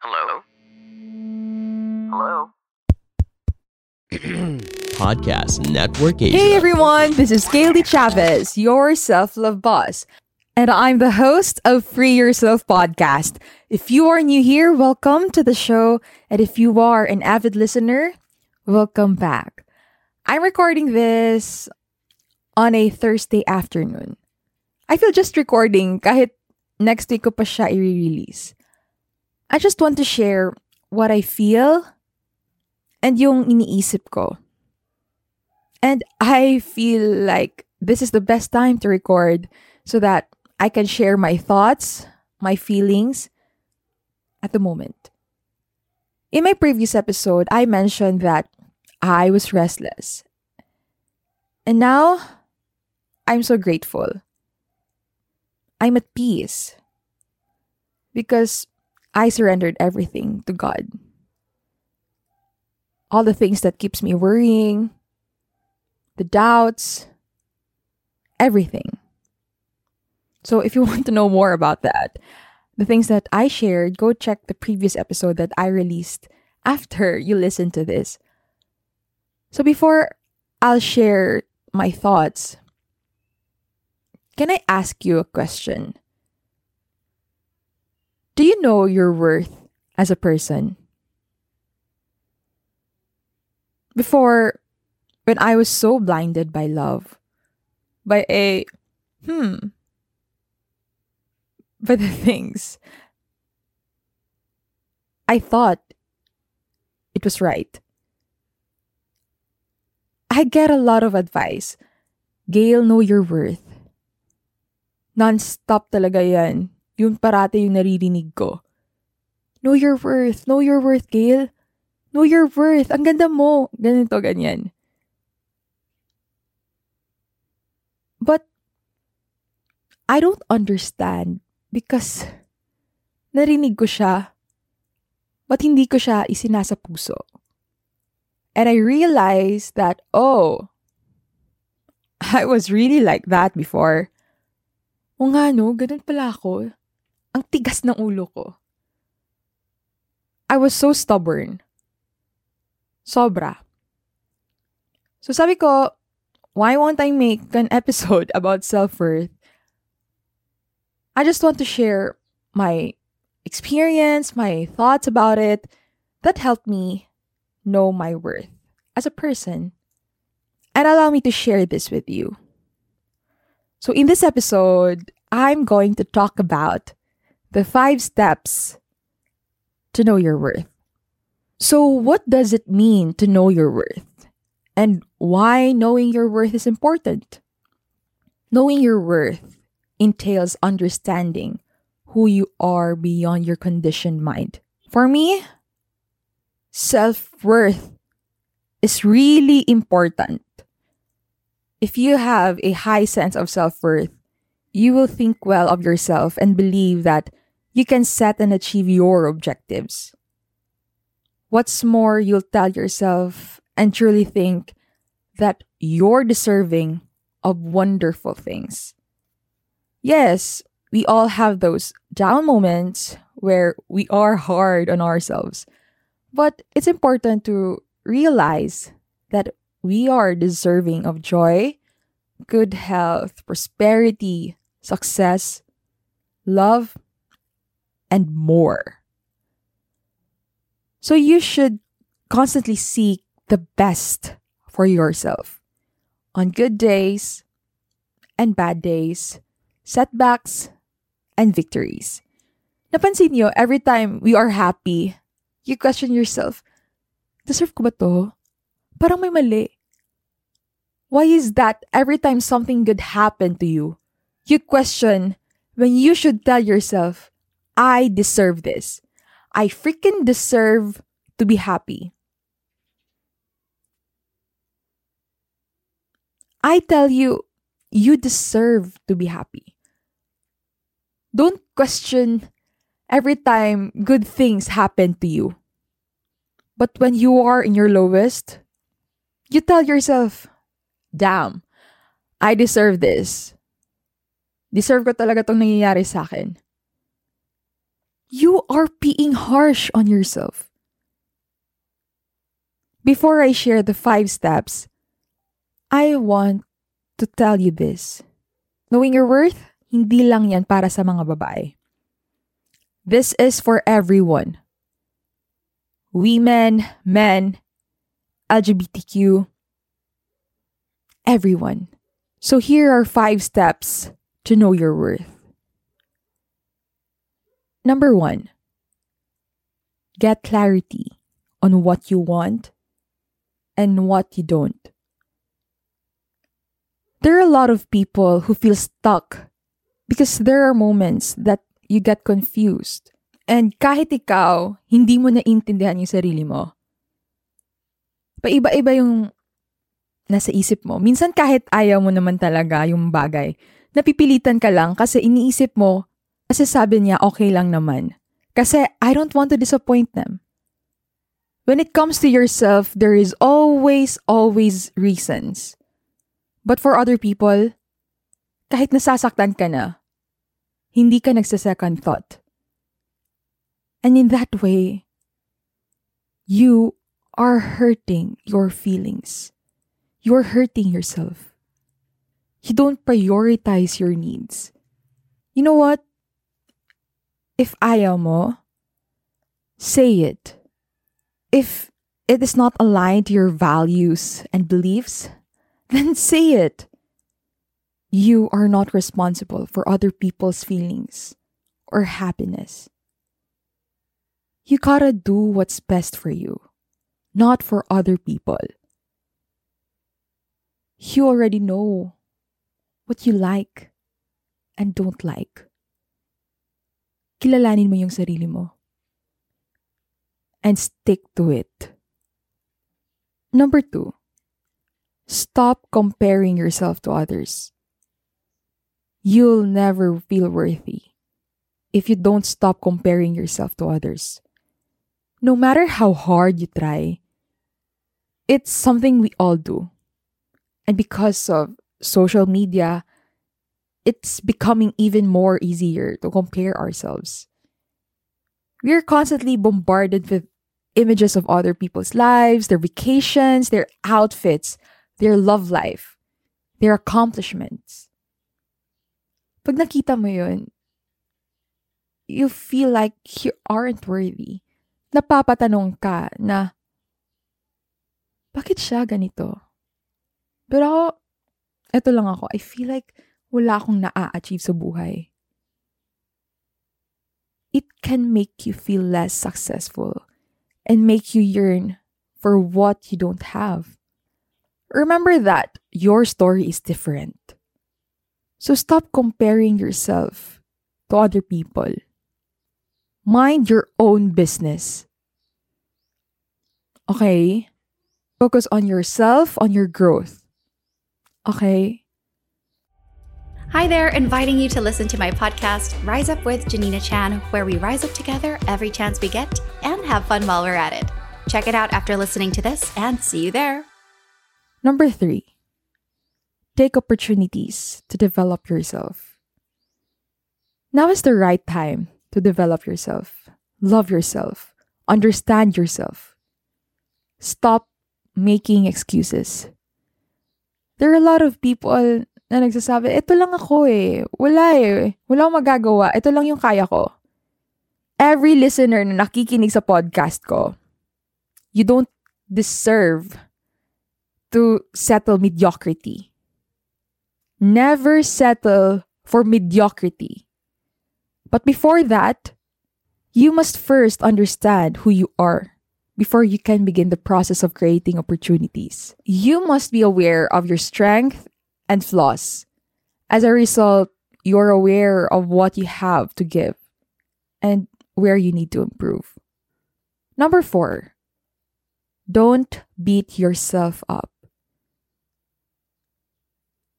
Hello? Hello? Podcast Network Asia. Hey everyone, this is Gayle de Chavez, your self love boss. And I'm the host of Free Yourself podcast. If you are new here, welcome to the show. And if you are an avid listener, welcome back. I'm recording this on a Thursday afternoon. I feel just recording kahit next week ko pa siya i-release. I just want to share what I feel and yung iniisip ko. And I feel like this is the best time to record so that I can share my thoughts, my feelings at the moment. In my previous episode, I mentioned that I was restless. And now, I'm so grateful. I'm at peace because I surrendered everything to God. All the things that keeps me worrying, the doubts, everything. So if you want to know more about that, the things that I shared, go check the previous episode that I released after you listen to this. So before I'll share my thoughts, can I ask you a question? Do you know your worth as a person? Before, when I was so blinded by love, by a, hmm, by the things I thought it was right. I get a lot of advice. Gayle, know your worth. Non-stop talaga yan. Yun parate yung naririnig ko. Know your worth. Know your worth, Gail. Know your worth. Ang ganda mo. Ganito, ganyan. But, I don't understand because narinig ko siya but hindi ko siya isinasa puso. And I realized that, oh, I was really like that before. O nga no, ganun pala ako. Ang tigas ng ulo ko. I was so stubborn. Sobra. So sabi ko, why won't I make an episode about self-worth? I just want to share my experience, my thoughts about it that helped me know my worth as a person and allow me to share this with you. So, in this episode, I'm going to talk about the five steps to know your worth. So, what does it mean to know your worth? And why knowing your worth is important? Knowing your worth entails understanding who you are beyond your conditioned mind. For me, self worth is really important. If you have a high sense of self worth, you will think well of yourself and believe that you can set and achieve your objectives. What's more, you'll tell yourself and truly think that you're deserving of wonderful things. Yes, we all have those down moments where we are hard on ourselves. But it's important to realize that we are deserving of joy, good health, prosperity, success, love, and more. So you should constantly seek the best for yourself on good days and bad days, setbacks and victories. Napansin niyo, every time we are happy, you question yourself, deserve ko ba to? Parang may mali. Why is that every time something good happened to you, you question when you should tell yourself, I deserve this. I freaking deserve to be happy. I tell you, you deserve to be happy. Don't question every time good things happen to you. But when you are in your lowest, you tell yourself, damn, I deserve this. Deserve ko talaga tong nangyayari sa akin. You are being harsh on yourself. Before I share the five steps, I want to tell you this. Knowing your worth, hindi lang yan para sa mga babae. This is for everyone. Women, men, LGBTQ, everyone. So here are five steps to know your worth. Number one, get clarity on what you want and what you don't. There are a lot of people who feel stuck because there are moments that you get confused. And kahit ikaw, hindi mo naintindihan yung sarili mo. Paiba-iba yung nasa isip mo. Minsan kahit ayaw mo naman talaga yung bagay, napipilitan ka lang kasi iniisip mo, kasi sabi niya okay lang naman. Kasi I don't want to disappoint them. When it comes to yourself, there is always, always reasons. But for other people, kahit nasasaktan ka na, hindi ka nagsa-second thought. And in that way, you are hurting your feelings. You're hurting yourself. You don't prioritize your needs. You know what? If ayaw mo, say it. If it is not aligned to your values and beliefs, then say it. You are not responsible for other people's feelings or happiness. You gotta do what's best for you, not for other people. You already know what you like and don't like. Kilalanin mo yung sarili mo. And stick to it. Number two, stop comparing yourself to others. You'll never feel worthy if you don't stop comparing yourself to others. No matter how hard you try, it's something we all do. And because of social media, it's becoming even more easier to compare ourselves. We're constantly bombarded with images of other people's lives, their vacations, their outfits, their love life, their accomplishments. pag nakita mo yun, you feel like you aren't worthy. Napapatanong ka na, bakit siya ganito? Pero eto lang ako, I feel like wala akong na-achieve sa buhay. It can make you feel less successful and make you yearn for what you don't have. Remember that your story is different. So stop comparing yourself to other people. Mind your own business. Okay? Focus on yourself, on your growth. Okay? Hi there, inviting you to listen to my podcast, Rise Up with Janina Chan, where we rise up together every chance we get and have fun while we're at it. Check it out after listening to this and see you there. Number three, take opportunities to develop yourself. Now is the right time to develop yourself, love yourself, understand yourself. Stop making excuses. There are a lot of people na nagsasabi, ito lang ako eh. Wala eh. Wala akong magagawa. Ito lang yung kaya ko. Every listener na nakikinig sa podcast ko, you don't deserve to settle mediocrity. Never settle for mediocrity. But before that, you must first understand who you are before you can begin the process of creating opportunities. You must be aware of your strength and flaws. As a result, you're aware of what you have to give and where you need to improve. Number four, don't beat yourself up.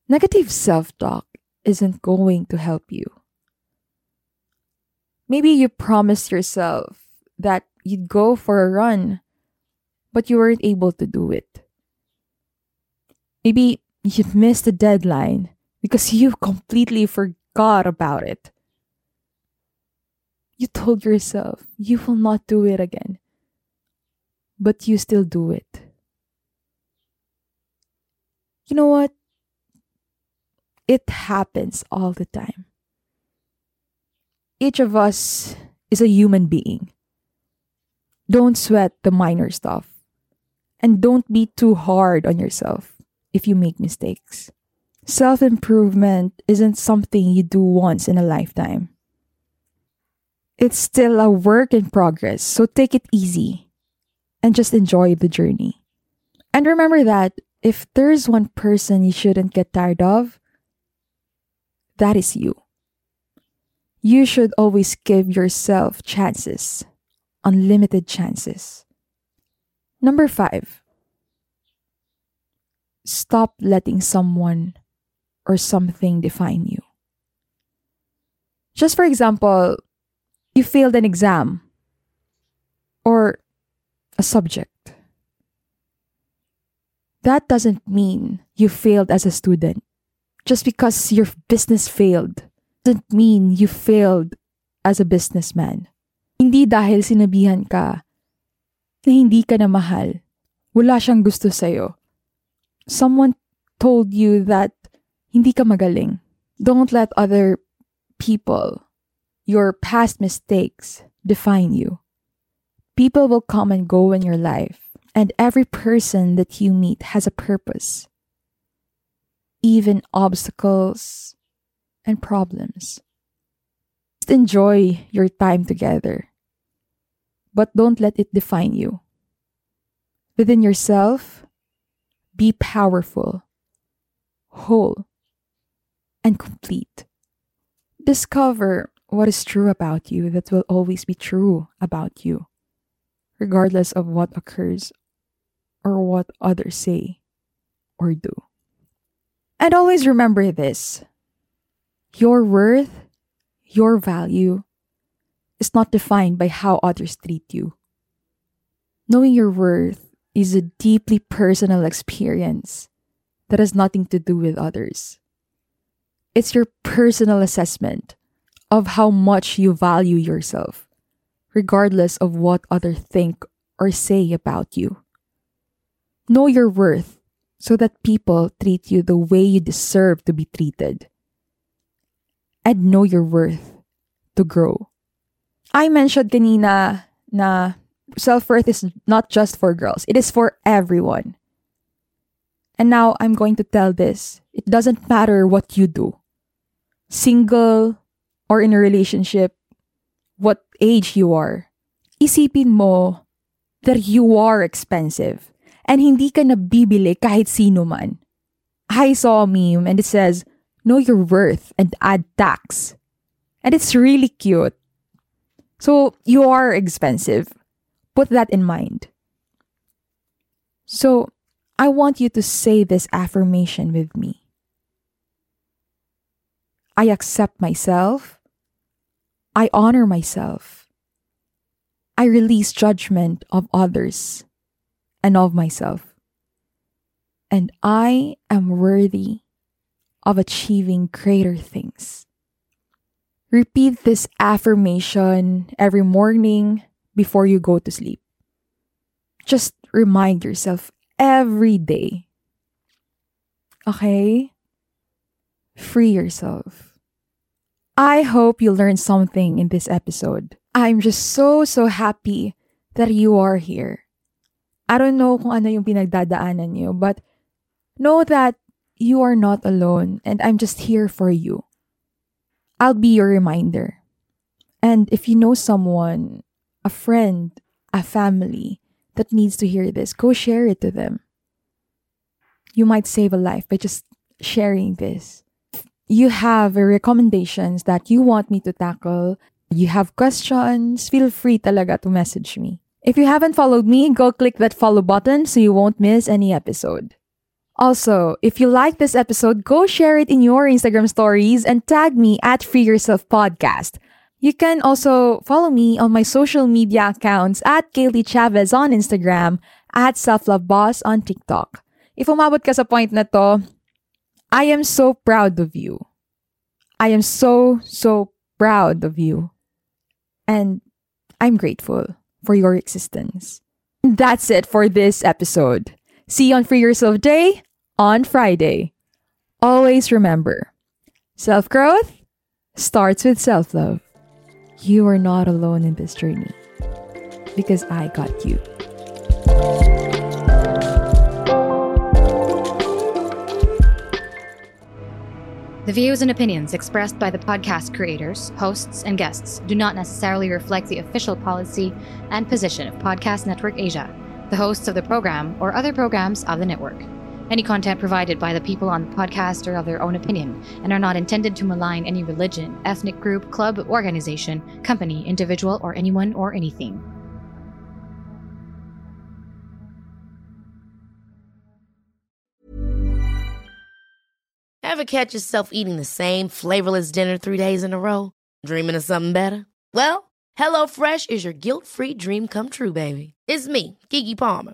Negative self talk isn't going to help you. Maybe you promised yourself that you'd go for a run, but you weren't able to do it. Maybe you missed the deadline because you completely forgot about it. You told yourself you will not do it again, but you still do it. You know what? It happens all the time. Each of us is a human being. Don't sweat the minor stuff. And don't be too hard on yourself if you make mistakes. Self improvement isn't something you do once in a lifetime. It's still a work in progress, so take it easy and just enjoy the journey. And remember that if there's one person you shouldn't get tired of, that is you. You should always give yourself chances, unlimited chances. Number five, stop letting someone or something define you. Just for example, you failed an exam or a subject. That doesn't mean you failed as a student. Just because your business failed doesn't mean you failed as a businessman. Hindi dahil sinabihan ka na hindi ka na mahal. Wala siyang gusto sa'yo. Someone told you that hindi ka magaling. Don't let other people, your past mistakes, define you. People will come and go in your life, and every person that you meet has a purpose. Even obstacles and problems. Just enjoy your time together, but don't let it define you. Within yourself, be powerful, whole, and complete. Discover what is true about you that will always be true about you, regardless of what occurs or what others say or do. And always remember this your worth, your value, is not defined by how others treat you. Knowing your worth is a deeply personal experience that has nothing to do with others. It's your personal assessment of how much you value yourself, regardless of what others think or say about you. Know your worth so that people treat you the way you deserve to be treated. And know your worth to grow. I mentioned kanina na self worth is not just for girls, it is for everyone. And now I'm going to tell this it doesn't matter what you do single or in a relationship, what age you are. Isipin mo that you are expensive and hindi ka nabibili kahit sino man. I saw a meme and it says, Know your worth and add tax. And it's really cute. So you are expensive. Put that in mind. So, I want you to say this affirmation with me. I accept myself. I honor myself. I release judgment of others and of myself. And I am worthy of achieving greater things. Repeat this affirmation every morning before you go to sleep. Just remind yourself every day. Okay? Free yourself. I hope you learned something in this episode. I'm just so, so happy that you are here. I don't know kung ano yung pinagdadaanan niyo, but know that you are not alone and I'm just here for you. I'll be your reminder. And if you know someone, a friend, a family that needs to hear this, go share it to them. You might save a life by just sharing this. You have recommendations that you want me to tackle. You have questions, feel free talaga to message me. If you haven't followed me, go click that follow button so you won't miss any episode. Also, if you like this episode, go share it in your Instagram stories and tag me at Free Yourself Podcast. You can also follow me on my social media accounts at Gayle de Chavez on Instagram, at Self Love Boss on TikTok. If umabot ka sa point na to, I am so proud of you. I am so, so proud of you. And I'm grateful for your existence. That's it for this episode. See you on Free Yourself Day on Friday. Always remember self growth starts with self love. You are not alone in this journey because I got you. The views and opinions expressed by the podcast creators, hosts, and guests do not necessarily reflect the official policy and position of Podcast Network Asia, the hosts of the program, or other programs of the network. Any content provided by the people on the podcast are of their own opinion and are not intended to malign any religion, ethnic group, club, organization, company, individual, or anyone or anything. Ever catch yourself eating the same flavorless dinner three days in a row? Dreaming of something better? Well, HelloFresh is your guilt free dream come true, baby. It's me, Keke Palmer.